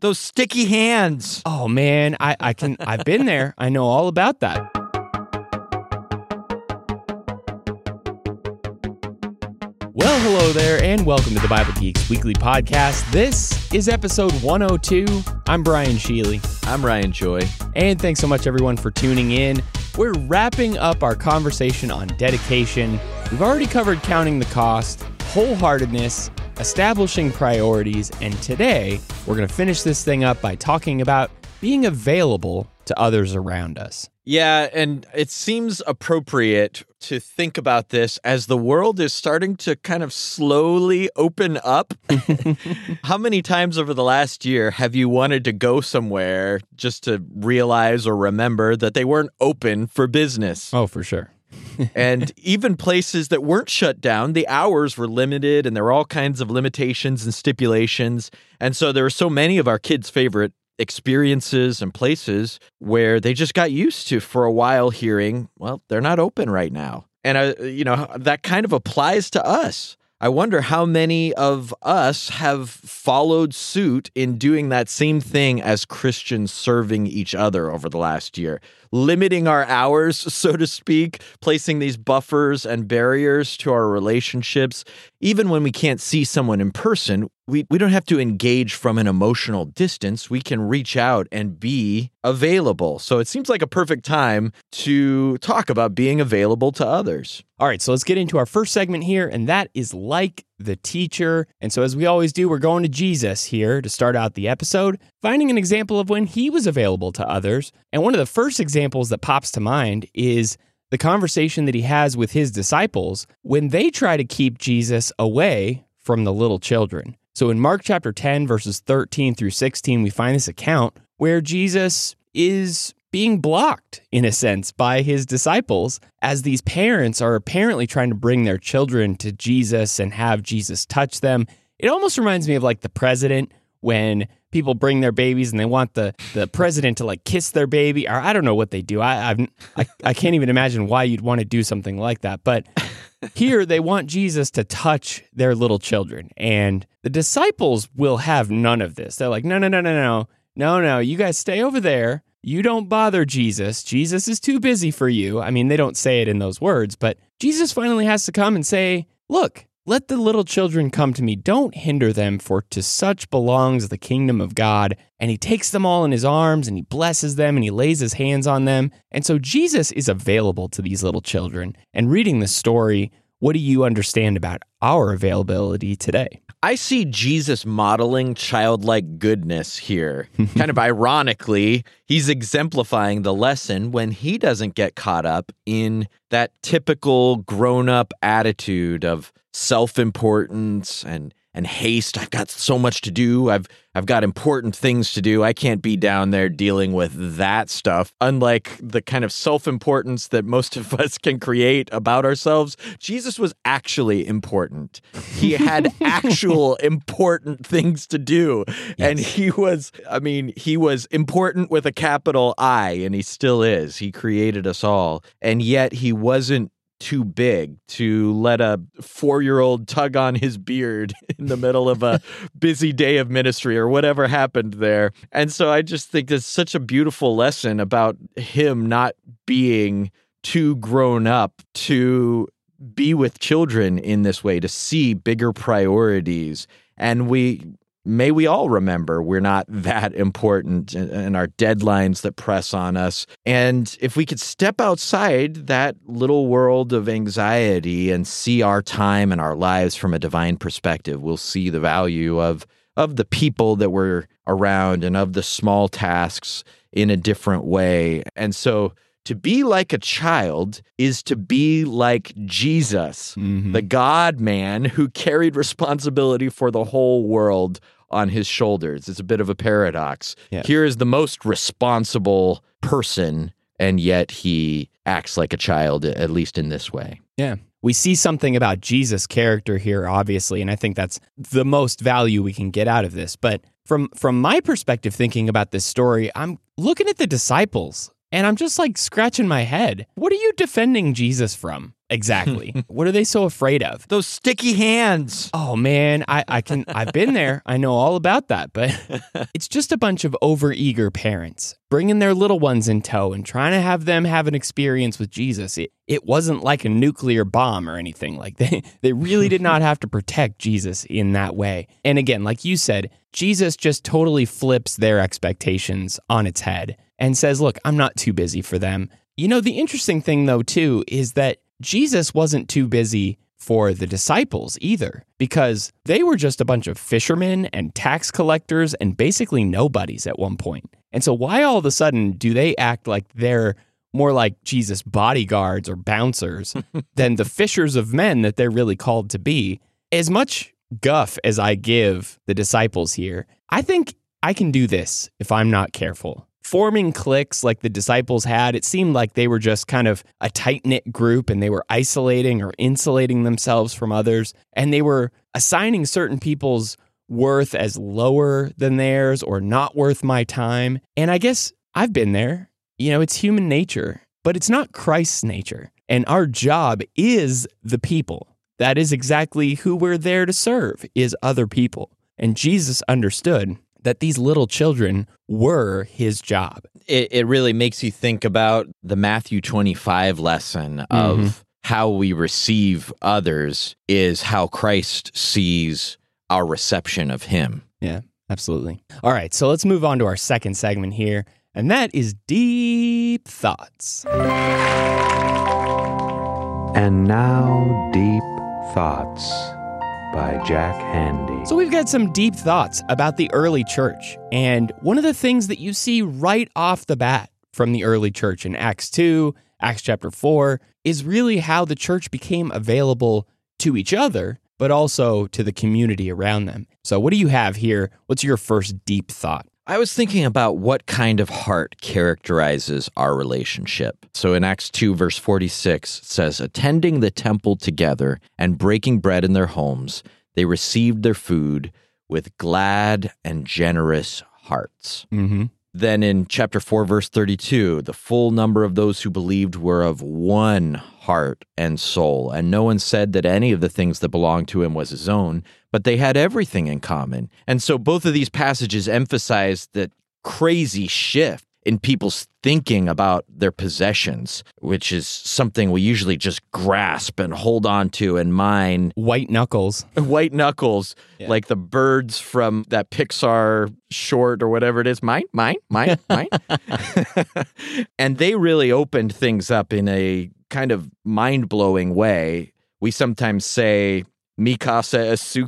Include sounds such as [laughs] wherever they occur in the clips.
Those sticky hands. Oh man, I, I can I've been there. I know all about that. Well, hello there, and welcome to the Bible Geeks Weekly Podcast. This is episode 102. I'm Brian Sheely. I'm Ryan Joy. And thanks so much, everyone, for tuning in. We're wrapping up our conversation on dedication. We've already covered counting the cost, wholeheartedness, establishing priorities, and today we're going to finish this thing up by talking about being available to others around us. Yeah, and it seems appropriate to think about this as the world is starting to kind of slowly open up. [laughs] How many times over the last year have you wanted to go somewhere just to realize or remember that they weren't open for business? Oh, for sure. And even places that weren't shut down, the hours were limited and there were all kinds of limitations and stipulations. And so there were so many of our kids' favorite experiences and places where they just got used to for a while hearing, well, they're not open right now. And, uh, you know, that kind of applies to us. I wonder how many of us have followed suit in doing that same thing as Christians serving each other over the last year, limiting our hours, [laughs] so to speak, placing these buffers and barriers to our relationships. Even when we can't see someone in person, we, we don't have to engage from an emotional distance. We can reach out and be available. So it seems like a perfect time to talk about being available to others. All right, so let's get into our first segment here, and that is like the teacher. And so, as we always do, we're going to Jesus here to start out the episode, finding an example of when he was available to others. And one of the first examples that pops to mind is the conversation that he has with his disciples when they try to keep Jesus away from the little children. So in Mark chapter 10, verses 13 through 16, we find this account where Jesus is being blocked, in a sense, by his disciples as these parents are apparently trying to bring their children to Jesus and have Jesus touch them. It almost reminds me of like the president when people bring their babies and they want the, the president to like kiss their baby or I don't know what they do. I I've, I I can't even imagine why you'd want to do something like that. But [laughs] here they want Jesus to touch their little children and the disciples will have none of this. They're like, "No, no, no, no, no. No, no. You guys stay over there. You don't bother Jesus. Jesus is too busy for you." I mean, they don't say it in those words, but Jesus finally has to come and say, "Look, let the little children come to me. Don't hinder them, for to such belongs the kingdom of God. And he takes them all in his arms and he blesses them and he lays his hands on them. And so Jesus is available to these little children. And reading the story, what do you understand about our availability today? I see Jesus modeling childlike goodness here. [laughs] kind of ironically, he's exemplifying the lesson when he doesn't get caught up in that typical grown up attitude of self importance and and haste. I've got so much to do. I've I've got important things to do. I can't be down there dealing with that stuff. Unlike the kind of self-importance that most of us can create about ourselves, Jesus was actually important. He had [laughs] actual important things to do. Yes. And he was I mean, he was important with a capital I and he still is. He created us all. And yet he wasn't too big to let a four year old tug on his beard [laughs] in the middle of a [laughs] busy day of ministry or whatever happened there. And so I just think it's such a beautiful lesson about him not being too grown up to be with children in this way, to see bigger priorities. And we may we all remember we're not [laughs] that important and our deadlines that press on us. And if we could step outside that little world of anxiety and see our time and our lives from a divine perspective, we'll see the value of of the people that we're around and of the small tasks in a different way. And so to be like a child is to be like Jesus, mm-hmm. the God man who carried responsibility for the whole world on his shoulders. It's a bit of a paradox. Yeah. Here is the most responsible person, and yet he acts like a child, at least in this way. Yeah. We see something about Jesus' character here, obviously, and I think that's the most value we can get out of this. But from from my perspective, thinking about this story, I'm looking at the disciples and I'm just like scratching my head. What are you defending Jesus from? Exactly. [laughs] what are they so afraid of? Those sticky hands. Oh man, I, I can I've been there. I know all about that, but [laughs] it's just a bunch of overeager parents bringing their little ones in tow and trying to have them have an experience with Jesus. It, it wasn't like a nuclear bomb or anything. Like they they really did not have to protect Jesus in that way. And again, like you said, Jesus just totally flips their expectations on its head and says, "Look, I'm not too busy for them." You know, the interesting thing though too is that Jesus wasn't too busy for the disciples either, because they were just a bunch of fishermen and tax collectors and basically nobodies at one point. And so, why all of a sudden do they act like they're more like Jesus' bodyguards or bouncers [laughs] than the fishers of men that they're really called to be? As much guff as I give the disciples here, I think I can do this if I'm not careful forming cliques like the disciples had, it seemed like they were just kind of a tight knit group and they were isolating or insulating themselves from others. And they were assigning certain people's worth as lower than theirs or not worth my time. And I guess I've been there. You know, it's human nature, but it's not Christ's nature. And our job is the people. That is exactly who we're there to serve, is other people. And Jesus understood that these little children were his job. It, it really makes you think about the Matthew 25 lesson of mm-hmm. how we receive others is how Christ sees our reception of him. Yeah, absolutely. All right, so let's move on to our second segment here, and that is Deep Thoughts. And now, Deep Thoughts by Jack Handey. So, we've got some deep thoughts about the early church. And one of the things that you see right off the bat from the early church in Acts 2, Acts chapter 4, is really how the church became available to each other, but also to the community around them. So, what do you have here? What's your first deep thought? I was thinking about what kind of heart characterizes our relationship. So in Acts 2, verse 46, says, Attending the temple together and breaking bread in their homes, they received their food with glad and generous hearts. Mm-hmm. Then in chapter 4, verse 32, the full number of those who believed were of one heart and soul. And no one said that any of the things that belonged to him was his own, but they had everything in common. And so both of these passages emphasize that crazy shift in people's thinking about their possessions, which is something we usually just grasp and hold on to and mine. White knuckles. [laughs] White knuckles, yeah. like the birds from that Pixar short or whatever it is. Mine, mine, mine, [laughs] mine. [laughs] and they really opened things up in a kind of mind blowing way. We sometimes say, mi casa es su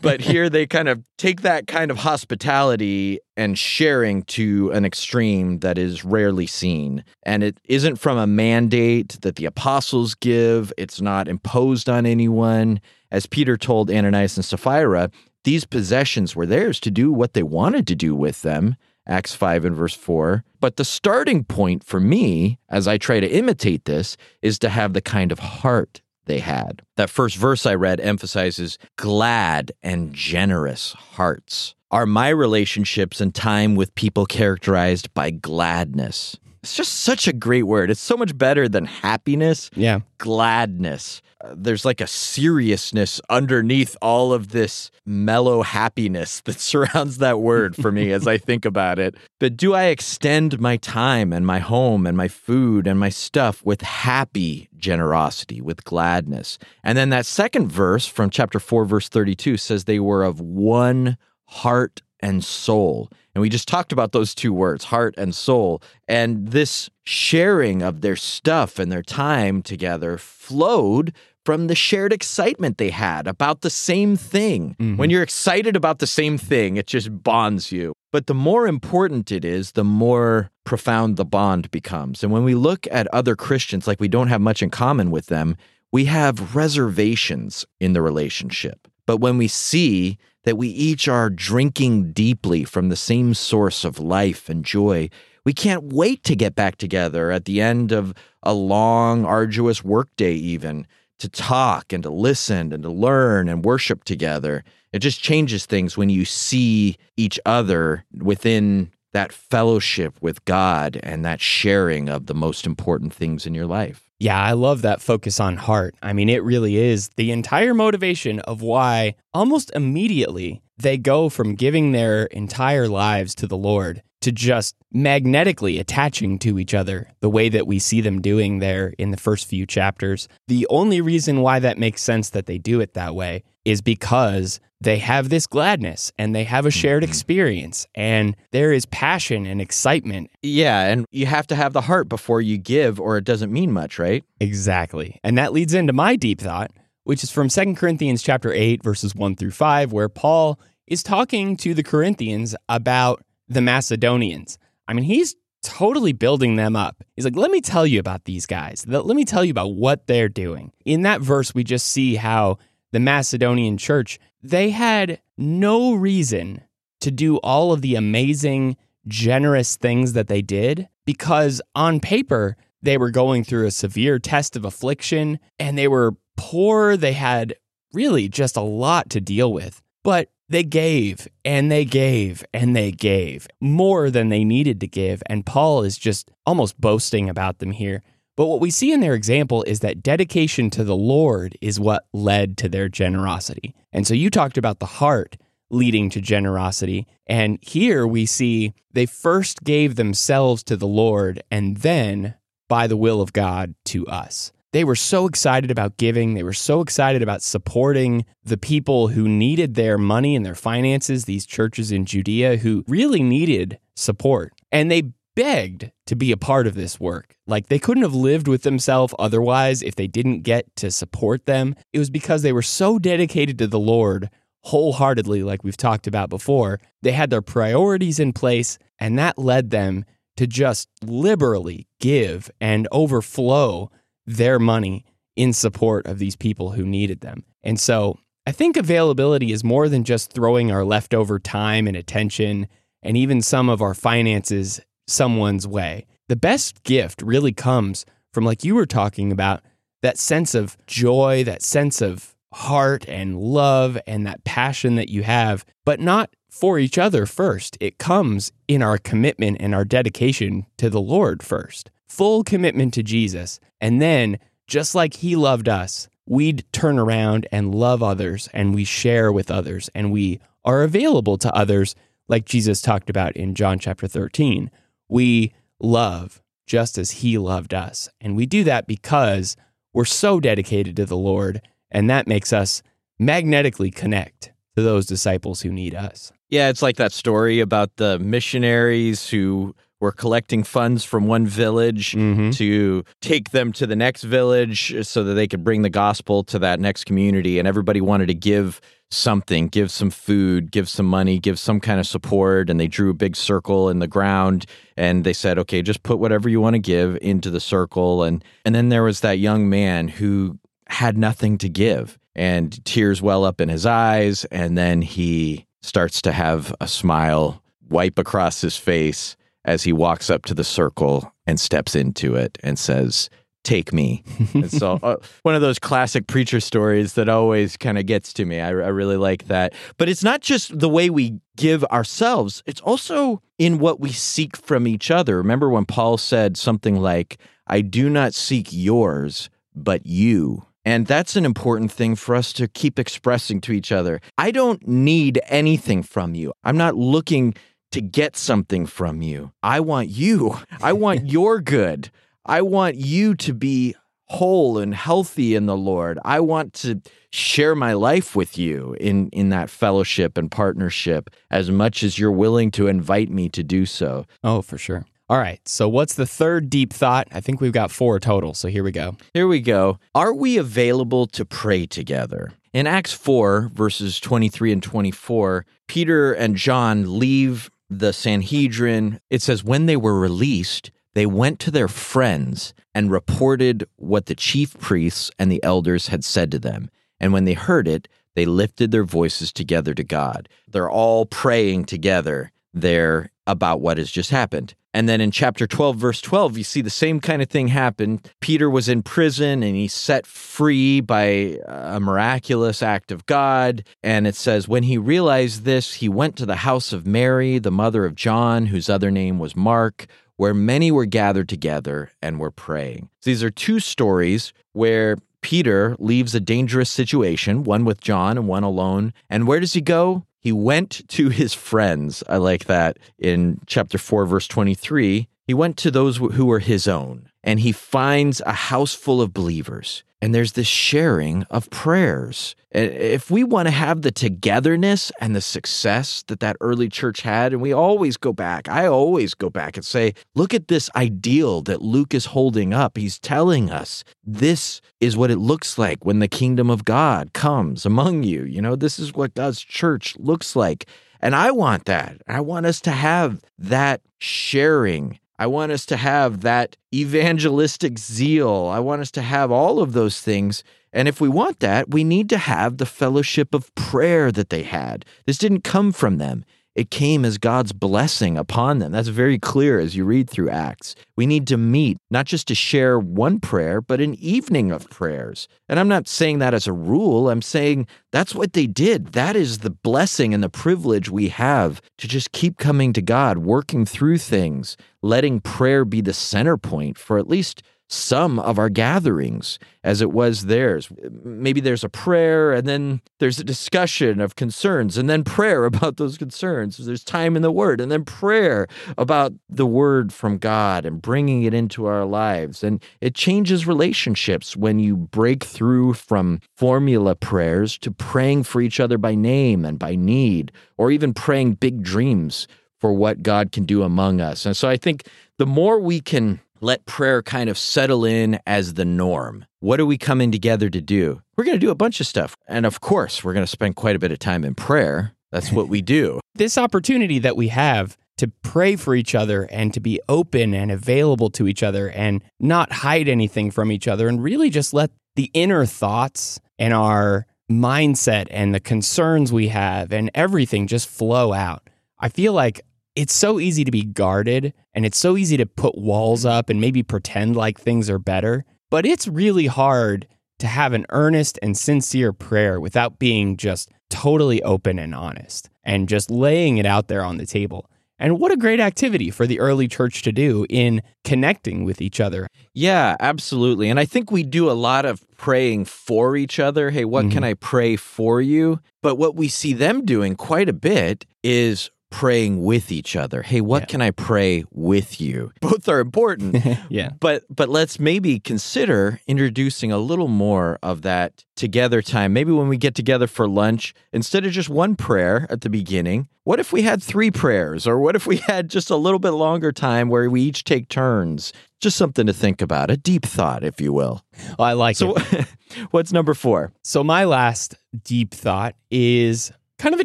but [laughs] here they kind of take that kind of hospitality and sharing to an extreme that is rarely seen. And it isn't from a mandate that the apostles give, it's not imposed on anyone. As Peter told Ananias and Sapphira, these possessions were theirs to do what they wanted to do with them. Acts 5 and verse 4. But the starting point for me, as I try to imitate this, is to have the kind of heart they had. That first verse I read emphasizes glad and generous hearts. Are my relationships and time with people characterized by gladness? It's just such a great word. It's so much better than happiness. Yeah. Gladness uh, there's like a seriousness underneath all of this mellow happiness that [laughs] surrounds that word for me as I [laughs] think about it. But do I extend my time and my home and my food and my stuff with happy generosity, with gladness? And then that second verse from chapter 4, verse 32 says they were of one heart and soul. And we just talked about those two words, heart and soul. And this sharing of their stuff and their time together flowed from the shared excitement they had about the same thing. Mm-hmm. When you're excited about the same thing, it just bonds you. But the more important it is, the more profound the bond becomes. And when we look at other Christians, like we don't have much in common with them, we have reservations in the relationship. But when we see that we each are drinking deeply from the same source of life and joy, we can't wait to get back together at the end of a long, arduous workday, even to talk and to listen and to learn and worship together. It just changes things when you see each other within that fellowship with God and that sharing of the most important things in your life. Yeah, I love that focus on heart. I mean, it really is the entire motivation of why almost immediately they go from giving their entire lives to the Lord to just magnetically attaching to each other the way that we see them doing there in the first few chapters. The only reason why that makes sense that they do it that way is because they have this gladness and they have a shared mm-hmm. experience and there is passion and excitement. Yeah, and you have to have the heart before you give or it doesn't mean much, right? Exactly. And that leads into my deep thought, which is from 2 Corinthians chapter 8 verses 1 through 5 where Paul is talking to the Corinthians about the Macedonians. I mean, he's totally building them up. He's like, let me tell you about these guys. Let me tell you about what they're doing. In that verse, we just see how the Macedonian church, they had no reason to do all of the amazing, generous things that they did because on paper, they were going through a severe test of affliction and they were poor. They had really just a lot to deal with. But they gave and they gave and they gave more than they needed to give. And Paul is just almost boasting about them here. But what we see in their example is that dedication to the Lord is what led to their generosity. And so you talked about the heart leading to generosity. And here we see they first gave themselves to the Lord and then, by the will of God, to us. They were so excited about giving. They were so excited about supporting the people who needed their money and their finances, these churches in Judea who really needed support. And they begged to be a part of this work. Like they couldn't have lived with themselves otherwise if they didn't get to support them. It was because they were so dedicated to the Lord wholeheartedly, like we've talked about before. They had their priorities in place, and that led them to just liberally give and overflow their money in support of these people who needed them. And so I think availability is more than just throwing our leftover time and attention and even some of our finances someone's way. The best gift really comes from, like you were talking about, that sense of joy, that sense of heart and love and that passion that you have, but not for each other first. It comes in our commitment and our dedication to the Lord first full commitment to Jesus. And then, just like He loved us, we'd turn around and love others and we share with others and we are available to others, like Jesus talked about in John chapter 13. We love just as He loved us. And we do that because we're so dedicated to the Lord, and that makes us magnetically connect to those disciples who need us. Yeah, it's like that story about the missionaries who were collecting funds from one village Mm-hmm. to take them to the next village so that they could bring the gospel to that next community. And everybody wanted to give something, give some food, give some money, give some kind of support. And they drew a big circle in the ground and they said, okay, just put whatever you want to give into the circle. And, and then there was that young man who had nothing to give and tears well up in his eyes. And then he starts to have a smile wipe across his face as he walks up to the circle and steps into it and says, Take me. and so, [laughs] uh, one of those classic preacher stories that always kind of gets to me. I, I really like that. But it's not just the way we give ourselves, it's also in what we seek from each other. Remember when Paul said something like, I do not seek yours, but you. And that's an important thing for us to keep expressing to each other. I don't need anything from you. I'm not looking to get something from you. I want you. I want [laughs] your good. I want you to be whole and healthy in the Lord. I want to share my life with you in in that fellowship and partnership as much as you're willing to invite me to do so. Oh, for sure. All right. So, what's the third deep thought? I think we've got four total. So, here we go. Here we go. Are we available to pray together? In Acts 4, verses 23 and 24, Peter and John leave the Sanhedrin. It says, when they were released, they went to their friends and reported what the chief priests and the elders had said to them. And when they heard it, they lifted their voices together to God. They're all praying together there about what has just happened. And then in chapter 12, verse 12, you see the same kind of thing happen. Peter was in prison and he's set free by a miraculous act of God. And it says, when he realized this, he went to the house of Mary, the mother of John, whose other name was Mark, where many were gathered together and were praying. These are two stories where Peter leaves a dangerous situation, one with John and one alone. And where does he go? He went to his friends. I like that in chapter 4, verse 23. He went to those who were his own, and he finds a house full of believers. And there's this sharing of prayers. If we want to have the togetherness and the success that that early church had, and we always go back, I always go back and say, look at this ideal that Luke is holding up. He's telling us this is what it looks like when the kingdom of God comes among you. You know, this is what God's church looks like. And I want that. I want us to have that sharing I want us to have that evangelistic zeal. I want us to have all of those things. And if we want that, we need to have the fellowship of prayer that they had. This didn't come from them it came as God's blessing upon them. That's very clear as you read through Acts. We need to meet, not just to share one prayer, but an evening of prayers. And I'm not saying that as a rule. I'm saying that's what they did. That is the blessing and the privilege we have to just keep coming to God, working through things, letting prayer be the center point for at least some of our gatherings as it was theirs. Maybe there's a prayer and then there's a discussion of concerns and then prayer [laughs] about those concerns. There's time in the Word and then prayer about the Word from God and bringing it into our lives. And it changes relationships when you break through from formula prayers to praying for each other by name and by need, or even praying big dreams for what God can do among us. And so I think the more we can let prayer kind of settle in as the norm. What are we coming together to do? We're going to do a bunch of stuff. And of course, we're going to spend quite a bit of time in prayer. That's what we do. [laughs] this opportunity that we have to pray for each other and to be open and available to each other and not hide anything from each other and really just let the inner thoughts and our mindset and the concerns we have and everything just flow out. I feel like it's so easy to be guarded and it's so easy to put walls up and maybe pretend like things are better. But it's really hard to have an earnest and sincere prayer without being just totally open and honest and just laying it out there on the table. And what a great activity for the early church to do in connecting with each other. Yeah, absolutely. And I think we do a lot of praying for each other. Hey, what mm-hmm. can I pray for you? But what we see them doing quite a bit is praying with each other. Hey, what yeah. can I pray with you? [laughs] Both are important. [laughs] yeah. But but let's maybe consider introducing a little more of that together time. Maybe when we get together for lunch, instead of just one prayer at the beginning, what if we had three prayers or what if we [laughs] had just a little bit longer time where we each take turns? Just something to think about, a deep thought if you will. Well, I like it. so, it. what's number 4? So my last deep thought is kind of a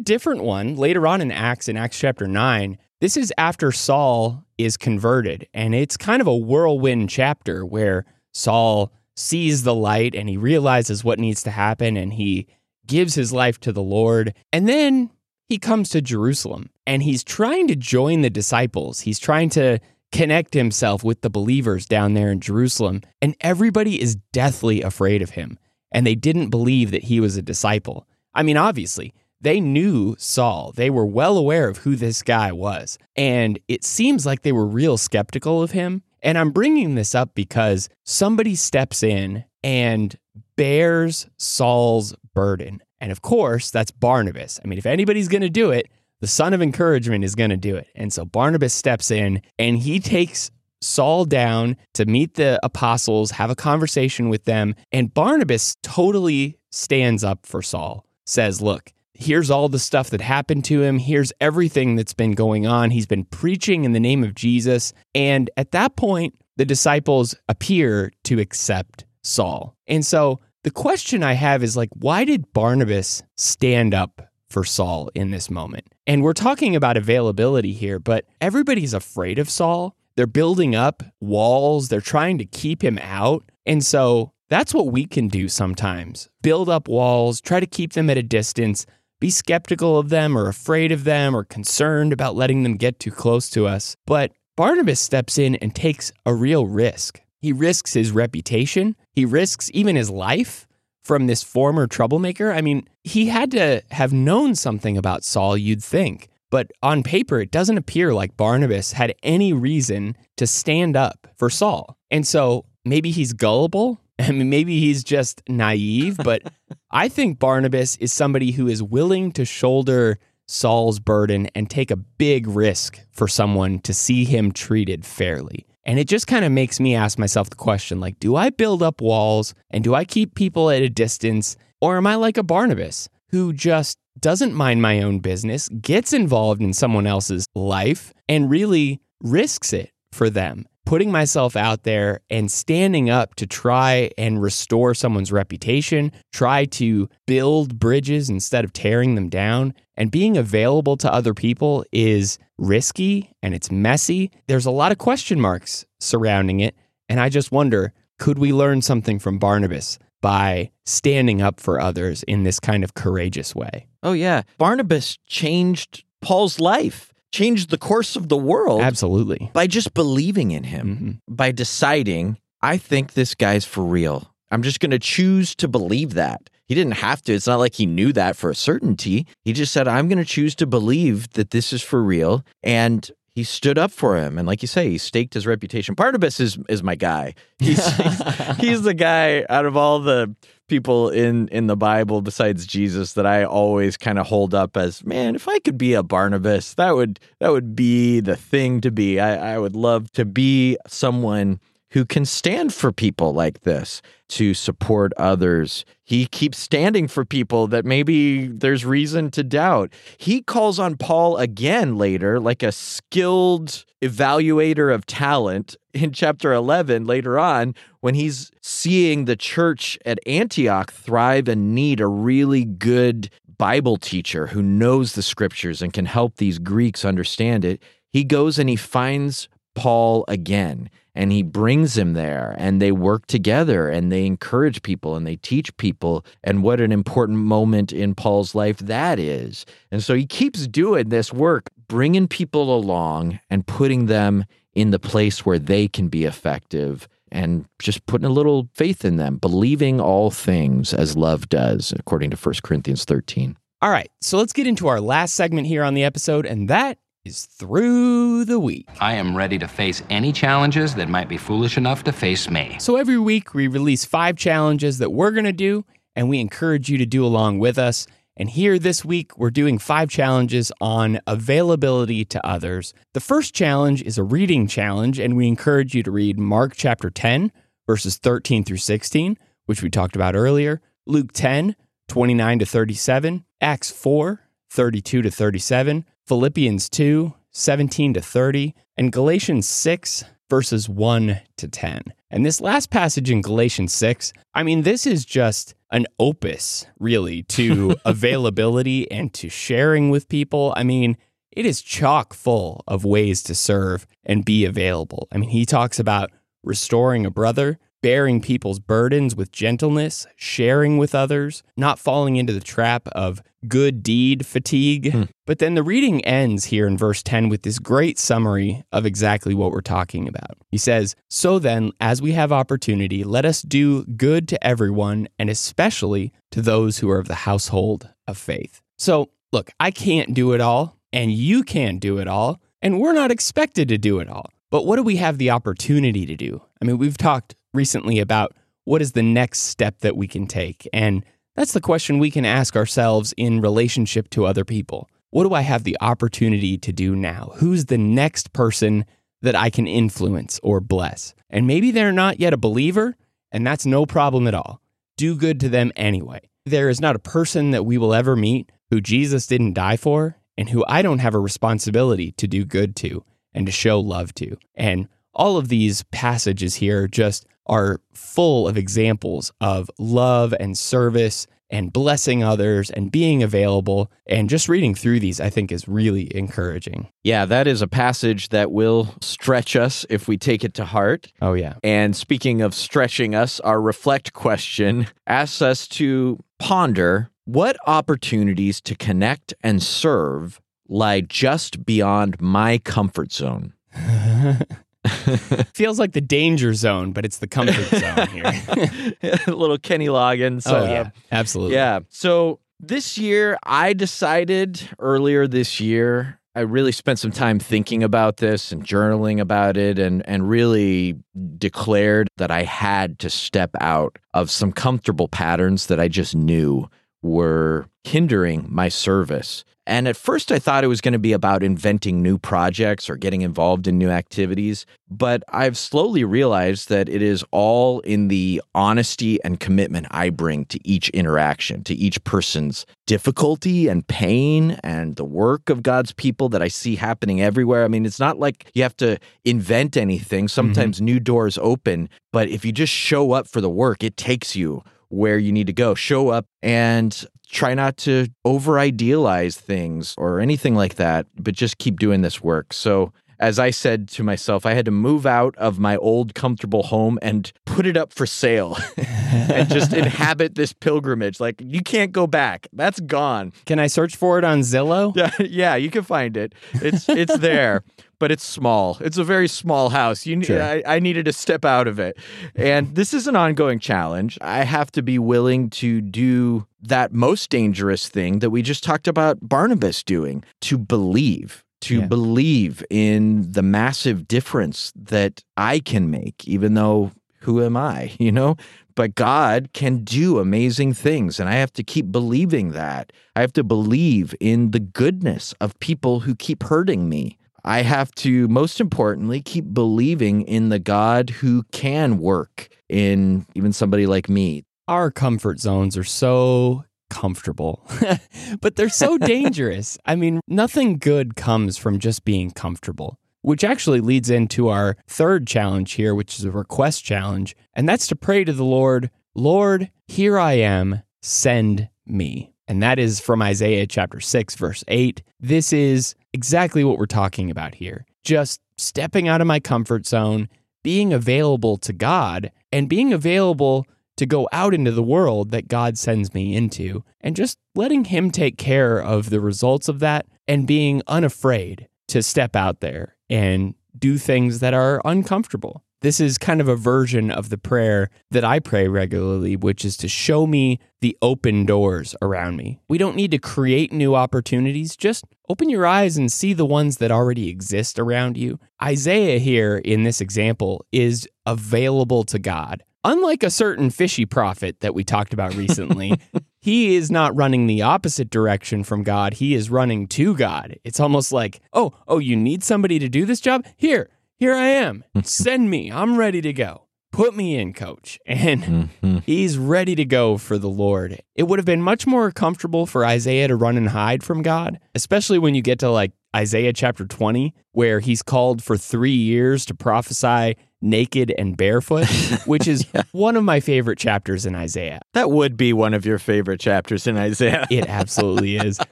different one later on in Acts, in Acts chapter 9. This is after Saul is converted, and it's kind of a whirlwind chapter where Saul sees the light and he realizes what needs to happen and he gives his life to the Lord. And then he comes to Jerusalem and he's trying to join the disciples. He's trying to connect himself with the believers down there in Jerusalem, and everybody is deathly afraid of him. And they didn't believe that he was a disciple. I mean, obviously, they knew Saul. They were well aware of who this guy was. And it seems like they were real skeptical of him. And I'm bringing this up because somebody steps in and bears Saul's burden. And of course, that's Barnabas. I mean, if anybody's going to do it, the son of encouragement is going to do it. And so Barnabas steps in and he takes Saul down to meet the apostles, have a conversation with them. And Barnabas totally stands up for Saul, says, Look, here's all the stuff that happened to him. Here's everything that's been going on. He's been preaching in the name of Jesus. And at that point, the disciples appear to accept Saul. And so the question I have is like, why did Barnabas stand up for Saul in this moment? And we're talking about availability here, but everybody's afraid of Saul. They're building up walls, they're trying to keep him out. And so that's what we can do sometimes build up walls, try to keep them at a distance, be skeptical of them or afraid of them or concerned about letting them get too close to us. But Barnabas steps in and takes a real risk. He risks his reputation, he risks even his life from this former troublemaker. I mean, he had to have known something about Saul, you'd think. But on paper, it doesn't appear like Barnabas had any reason to stand up for Saul. And so maybe he's gullible. [laughs] I mean, maybe he's just naive, but I think Barnabas is somebody who is willing to shoulder Saul's burden and take a big risk for someone to see him treated fairly. And it just kind of makes me ask myself the question like, do I build up walls and do I keep people at a distance? Or am I like a Barnabas who just doesn't mind my own business, gets involved in someone else's life, and really risks it for them? Putting myself out there and standing up to try and restore someone's reputation, try to build bridges instead of tearing them down, and being available to other people is risky and it's messy. There's a lot of question marks surrounding it. And I just wonder could we learn something from Barnabas by standing up for others in this kind of courageous way? Oh, yeah. Barnabas changed Paul's life, changed the course of the world Absolutely. by just believing in him, Mhm. by deciding, I think this guy's for real. I'm just going to choose to believe that. He didn't have to. It's not like he knew that for a certainty. He just said, I'm going to choose to believe that this is for real. And he stood up for him. And like you say, he staked his reputation. Barnabas is, is my guy. He's, [laughs] he's, he's the guy out of all the people in, in the Bible besides Jesus that I always kind of hold up as, man, if I could be a Barnabas, that would that would be the thing to be. I, I would love to be someone who can stand for people like this to support others. He keeps standing for people that maybe there's reason to doubt. He calls on Paul again later, like a skilled evaluator of talent in chapter 11 later on, when he's seeing the church at Antioch thrive and need a really good Bible teacher who knows the scriptures and can help these Greeks understand it. He goes and he finds Paul again and he brings him there and they work together and they encourage people and they teach people and what an important moment in Paul's life that is. And so he keeps doing this work, bringing people along and putting them in the place where they can be effective and just putting a little faith in them, believing all things as love does, according to 1 Corinthians 13. All right, so let's get into our last segment here on the episode, and that is through the week. I am ready to face any challenges that might be foolish enough to face me. So every week we release five challenges that we're going to do, and we encourage you to do along with us. And here this week, we're doing five challenges on availability to others. The first challenge is a reading challenge, and we encourage you to read Mark chapter 10, verses 13 through 16, which we talked about earlier, Luke 10, 29 to 37, Acts 4, 32 to 37, Philippians 2, 17 to 30, and Galatians 6, verses 1 to 10. And this last passage in Galatians 6, I mean, this is just an opus, really, to [laughs] availability and to sharing with people. I mean, it is chock full of ways to serve and be available. I mean, he talks about restoring a brother, bearing people's burdens with gentleness, sharing with others, not falling into the trap of good deed fatigue. Hmm. But then the reading ends here in verse 10 with this great summary of exactly what we're talking about. He says, So then, as we have opportunity, let us do good to everyone, and especially to those who are of the household of faith. So, look, I can't do it all, and you can't do it all, and we're not expected to do it all. But what do we have the opportunity to do? I mean, we've talked recently about what is the next step that we can take. And that's the question we can ask ourselves in relationship to other people. What do I have the opportunity to do now? Who's the next person that I can influence or bless? And maybe they're not yet a believer, and that's no problem at all. Do good to them anyway. There is not a person that we will ever meet who Jesus didn't die for and who I don't have a responsibility to do good to and to show love to. And all of these passages here just are full of examples of love and service and blessing others and being available. And just reading through these, I think, is really encouraging. Yeah, that is a passage that will stretch us if we take it to heart. Oh, yeah. And speaking of stretching us, our reflect question asks us to ponder what opportunities to connect and serve lie just beyond my comfort zone. [laughs] [laughs] Feels like the danger zone, but it's the comfort [laughs] zone here. [laughs] Little Kenny Loggins. oh, uh, yeah. Absolutely. Yeah. So this year, I decided earlier this year, I really spent some time thinking about this and journaling about it and and really declared that I had to step out of some comfortable patterns that I just knew were hindering my service. And at first, I thought it was going to be about inventing new projects or getting involved in new activities. But I've slowly realized that it is all in the honesty and commitment I bring to each interaction, to each person's difficulty and pain and the work of God's people that I see happening everywhere. I mean, it's not like you have to invent anything. Sometimes mm-hmm. new doors open. But if you just show up for the work, it takes you where you need to go. Show up and try not to over idealize things or anything like that, but just keep doing this work. So, as I said to myself, I had to move out of my old comfortable home and put it up for sale [laughs] and just inhabit this pilgrimage. Like, you can't go back. That's gone. Can I search for it on Zillow? [laughs] Yeah, yeah you can find it. It's it's there but it's small. It's a very small house. You, sure. I, I needed to step out of it, and this is an ongoing challenge. I have to be willing to do that most dangerous thing that we just talked about Barnabas doing to believe to yeah. believe in the massive difference that I can make, even though who am I, you know? But God can do amazing things. And I have to keep believing that. I have to believe in the goodness of people who keep hurting me. I have to, most importantly, keep believing in the God who can work in even somebody like me. Our comfort zones are so comfortable, [laughs] but they're so [laughs] dangerous. I mean, nothing good comes from just being comfortable, which actually leads into our third challenge here, which is a request challenge. And that's to pray to the Lord, Lord, here I am, send me. And that is from Isaiah chapter 6, verse 8. This is exactly what we're talking about here. Just stepping out of my comfort zone, being available to God, and being available to go out into the world that God sends me into, and just letting Him take care of the results of that and being unafraid to step out there and do things that are uncomfortable. This is kind of a version of the prayer that I pray regularly, which is to show me the open doors around me. We don't need to create new opportunities, just open your eyes and see the ones that already exist around you. Isaiah, here in this example, is available to God. Unlike a certain fishy prophet that we talked about recently, [laughs] he is not running the opposite direction from God. He is running to God. It's almost like, oh, oh, you need somebody to do this job? Here, here I am. [laughs] Send me. I'm ready to go. Put me in, coach. [laughs] And mm-hmm. he's ready to go for the Lord. It would have been much more comfortable for Isaiah to run and hide from God, especially when you get to like Isaiah chapter 20, where he's called for three years to prophesy naked and barefoot, [laughs] which is yeah. one of my favorite chapters in Isaiah. That would be one of your favorite chapters in Isaiah. it absolutely is. [laughs]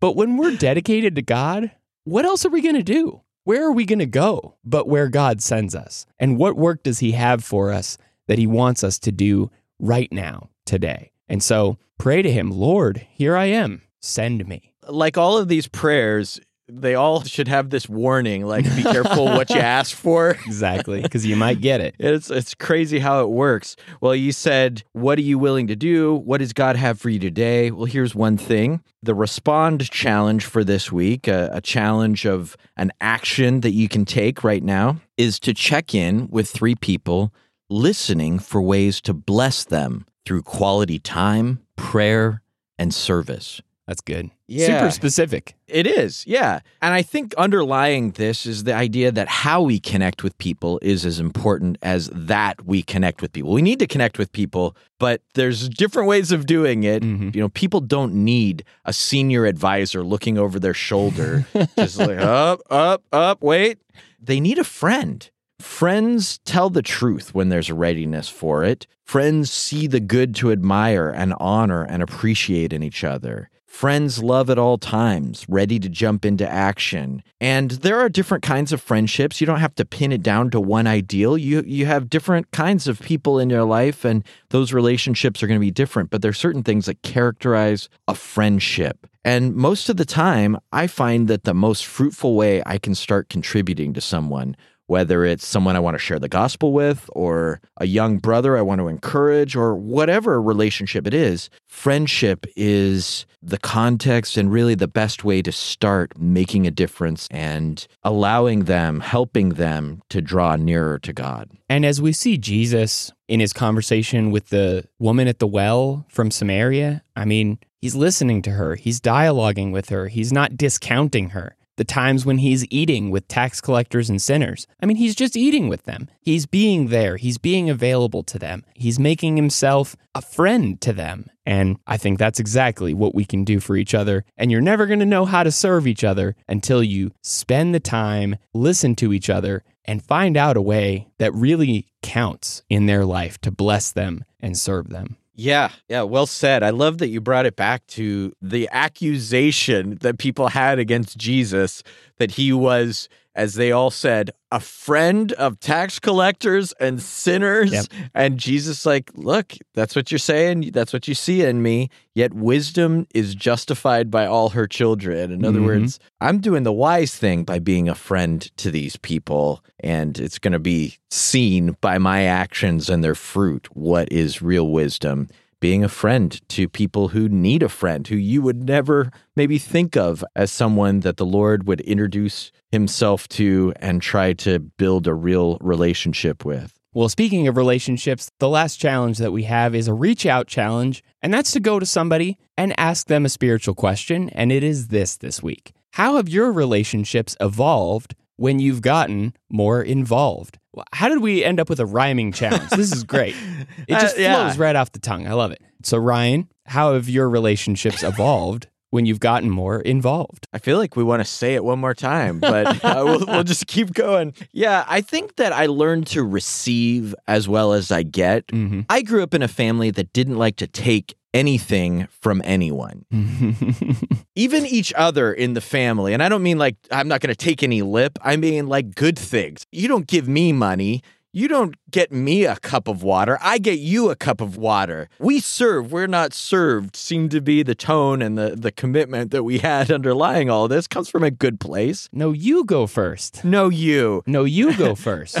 But when we're dedicated to God, what else are we going to do? Where are we going to go but where God sends us? And what work does He have for us that He wants us to do right now, today? And so pray to Him, Lord, here I am, send me. Like all of these prayers, they all should have this warning like be careful what you [laughs] ask for. Exactly because you might get it. It's it's crazy how it works. Well you said what are you willing to do? What does god have for you today? Well here's one thing. The respond challenge for this week a, a challenge of an action that you can take right now is to check in with three people listening for ways to bless them through quality time prayer and service that's good. Yeah. Super specific. It is. Yeah. And I think underlying this is the idea that how we connect with people is as important as that we connect with people. We need to connect with people, but there's different ways of doing it. Mm-hmm. You know, people don't need a senior advisor looking over their shoulder, [laughs] just like up, up, up, wait. They need a friend. Friends tell the truth when there's a readiness for it. Friends see the good to admire and honor and appreciate in each other. Friends love at all times, ready to jump into action. And there are different kinds of friendships. You don't have to pin it down to one ideal. You you have different kinds of people in your life and those relationships are going to be different, but there're certain things that characterize a friendship. And most of the time, I find that the most fruitful way I can start contributing to someone whether it's someone I want to share the gospel with, or a young brother I want to encourage, or whatever relationship it is, friendship is the context and really the best way to start making a difference and allowing them, helping them to draw nearer to God. And as we see Jesus in his conversation with the woman at the well from Samaria, I mean, he's listening to her, he's dialoguing with her, he's not discounting her the times when he's eating with tax collectors and sinners. I mean, he's just eating with them. He's being there, he's being available to them, he's making himself a friend to them. And I think that's exactly what we can do for each other. And you're never going to know how to serve each other until you spend the time, listen to each other, and find out a way that really counts in their life to bless them and serve them. Yeah, yeah, well said. I love that you brought it back to the accusation that people had against Jesus that he was, as they all said, a friend of tax collectors and sinners. Yep. And Jesus, like, look, that's what you're saying. That's what you see in me. Yet wisdom is justified by all her children. In other Mhm. words, I'm doing the wise thing by being a friend to these people. And it's going to be seen by my actions and their fruit what is real wisdom being a friend to people who need a friend, who you would never maybe think of as someone that the Lord would introduce himself to and try to build a real relationship with. Well, speaking of relationships, the last challenge that we have is a reach out challenge, and that's to go to somebody and ask them a spiritual question. And it is this this week How have your relationships evolved when you've gotten more involved? How did we end up with a rhyming challenge? This is great. [laughs] It Uh, just yeah. flows right off the tongue. I love it. So, Ryan, how have your relationships [laughs] evolved when you've gotten more involved? I feel like we want to say it one more time, but [laughs] uh, we'll, we'll just keep going. Yeah, I think that I learned to receive as well as I get. Mm-hmm. I grew up in a family that didn't like to take anything from anyone. [laughs] even each other in the family. And I don't mean like I'm not going to take any lip. I mean like good things. You don't give me money. You don't get me a cup of water. I get you a cup of water. We serve, we're not served, seemed to be the tone and the, the commitment that we had [laughs] underlying all this comes from a good place. no, you go first. No, you. No, you go [laughs] first.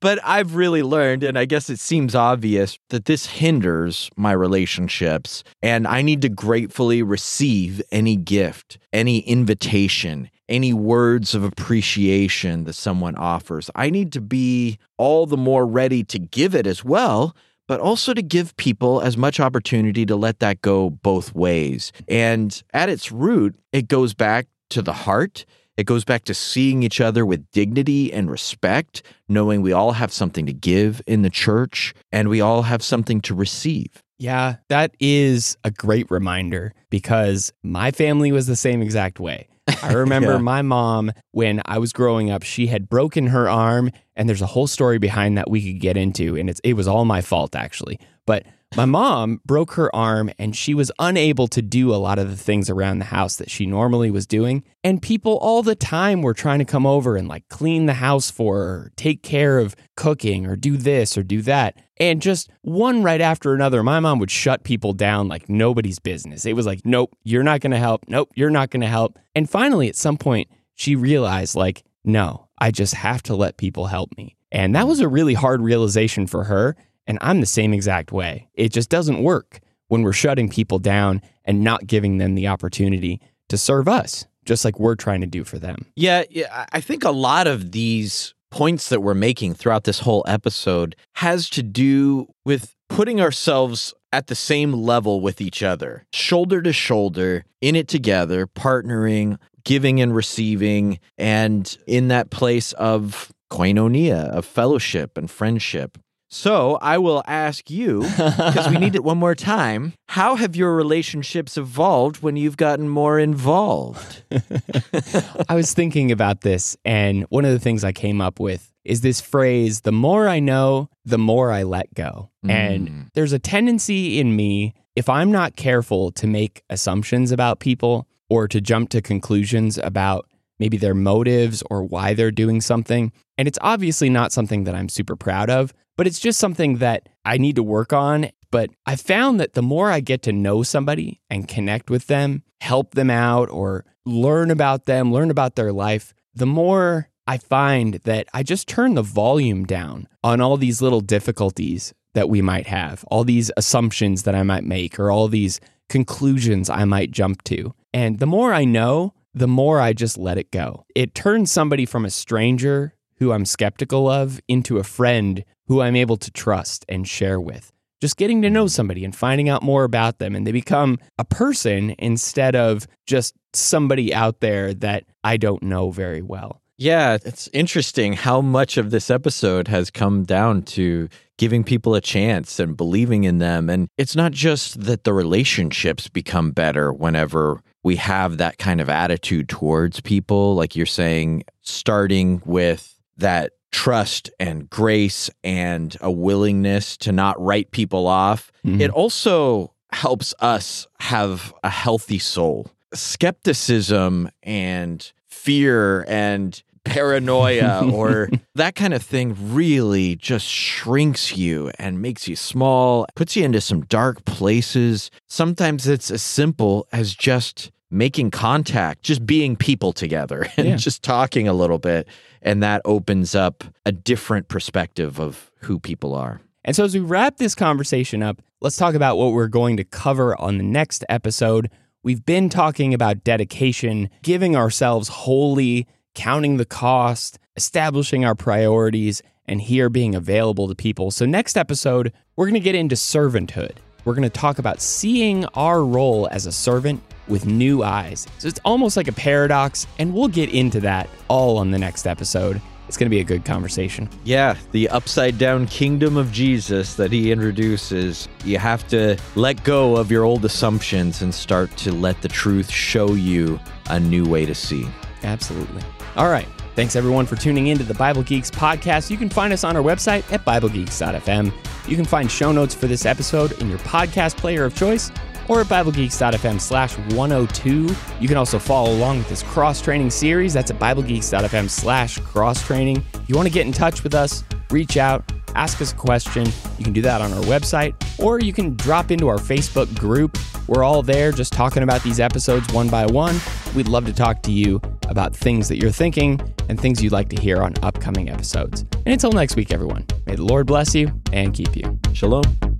but I've really learned, and I guess it seems obvious, that this hinders my relationships. And I need to gratefully receive any gift, any invitation, any words of appreciation that someone offers. I need to be all the more ready to give it as well. But also to give people as much opportunity to let that go both ways. And at its root, it goes back to the heart. It goes back to seeing each other with dignity and respect, knowing we all have something to give in the church and we all have something to receive. Yeah, that is a great reminder because my family was the same exact way. I remember [laughs] Yeah. my mom, when I was growing up, she had broken her arm, and there's a whole story behind that we could get into, and it's it was all my fault actually. But my mom broke her arm and she was unable to do a lot of the things around the house that she normally was doing. And people all the time were trying to come over and like clean the house for her, take care of cooking or do this or do that. And just one right after another, my mom would shut people down like nobody's business. It was like, nope, you're not going to help. Nope, you're not going to help. And finally, at some point, she realized, like, no, I just have to let people help me. And that was a really hard realization for her. And I'm the same exact way. It just doesn't work when we're shutting people down and not giving them the opportunity to serve us, just like we're trying to do for them. Yeah, yeah, I think a lot of these points that we're making throughout this whole episode has to do with putting ourselves at the same level with each other, shoulder to shoulder, in it together, partnering, giving and receiving, and in that place of koinonia, of fellowship and friendship. So I will ask you, because we need it one more time, how have your relationships evolved when you've gotten more involved? [laughs] I was thinking about this, and one of the things I came up with is this phrase the more I know, the more I let go. Mm. And there's a tendency in me, if I'm not careful, to make assumptions about people or to jump to conclusions about maybe their motives or why they're doing something. And it's obviously not something that I'm super proud of, but it's just something that I need to work on. But I found that the more I get to know somebody and connect with them, help them out, or learn about them, learn about their life, the more I find that I just turn the volume down on all these little difficulties that we might have, all these assumptions that I might make, or all these conclusions I might jump to. And the more I know, the more I just let it go. It turns somebody from a stranger who I'm skeptical of into a friend who I'm able to trust and share with. Just getting to know somebody and finding out more about them, and they become a person instead of just somebody out there that I don't know very well. Yeah, it's interesting how much of this episode has come down to giving people a chance and believing in them. And it's not just that the relationships become better whenever we have that kind of attitude towards people, like you're saying, starting with that trust and grace and a willingness to not write people off. Mhm. It also helps us have a healthy soul. Skepticism and fear and paranoia [laughs] or that kind of thing really just shrinks you and makes you small, puts you into some dark places. Sometimes it's as simple as just making contact, just being people together [laughs] and Yeah. just talking a little bit. And that opens up a different perspective of who people are. And so, as we wrap this conversation up, let's talk about what we're going to cover on the next episode. We've been talking about dedication, giving ourselves wholly, counting the cost, establishing our priorities, and here being available to people. So, next episode, we're going to get into servanthood. We're going to talk about seeing our role as a servant with new eyes. So, it's almost like a paradox, and we'll get into that all on the next episode. It's going to be a good conversation. Yeah, the upside down kingdom of Jesus that he introduces. You have to let go of your old assumptions and start to let the truth show you a new way to see. Absolutely. All right. Thanks everyone for tuning in to the Bible Geeks podcast. You can find us on our website at BibleGeeks.fm. You can find show notes for this episode in your podcast player of choice or at BibleGeeks.fm slash 102. You can also follow along with this cross training series. That's at BibleGeeks.fm slash cross training. If you want to get in touch with us, reach out, ask us a question. You can do that on our website or you can drop into our Facebook group. We're all there just talking about these episodes one by one. We'd love to talk to you about things that you're thinking and things you'd like to hear on upcoming episodes. And until next week, everyone, may the Lord bless you and keep you. Shalom.